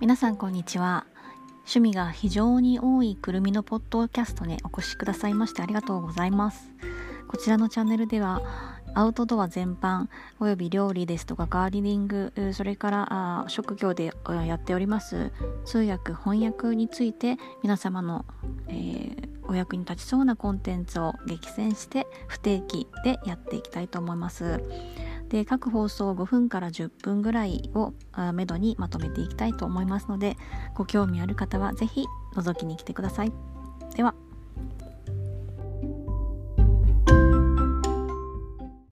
皆さんこんにちは。趣味が非常に多いくるみのポッドキャストにお越しくださいましてありがとうございます。こちらのチャンネルではアウトドア全般および料理ですとかガーデニングそれから職業でやっております通訳翻訳について皆様の、えー、お役に立ちそうなコンテンツを激戦して不定期でやっていきたいと思います。で各放送5分から10分ぐらいをめどにまとめていきたいと思いますのでご興味ある方は是非覗きに来てください。では。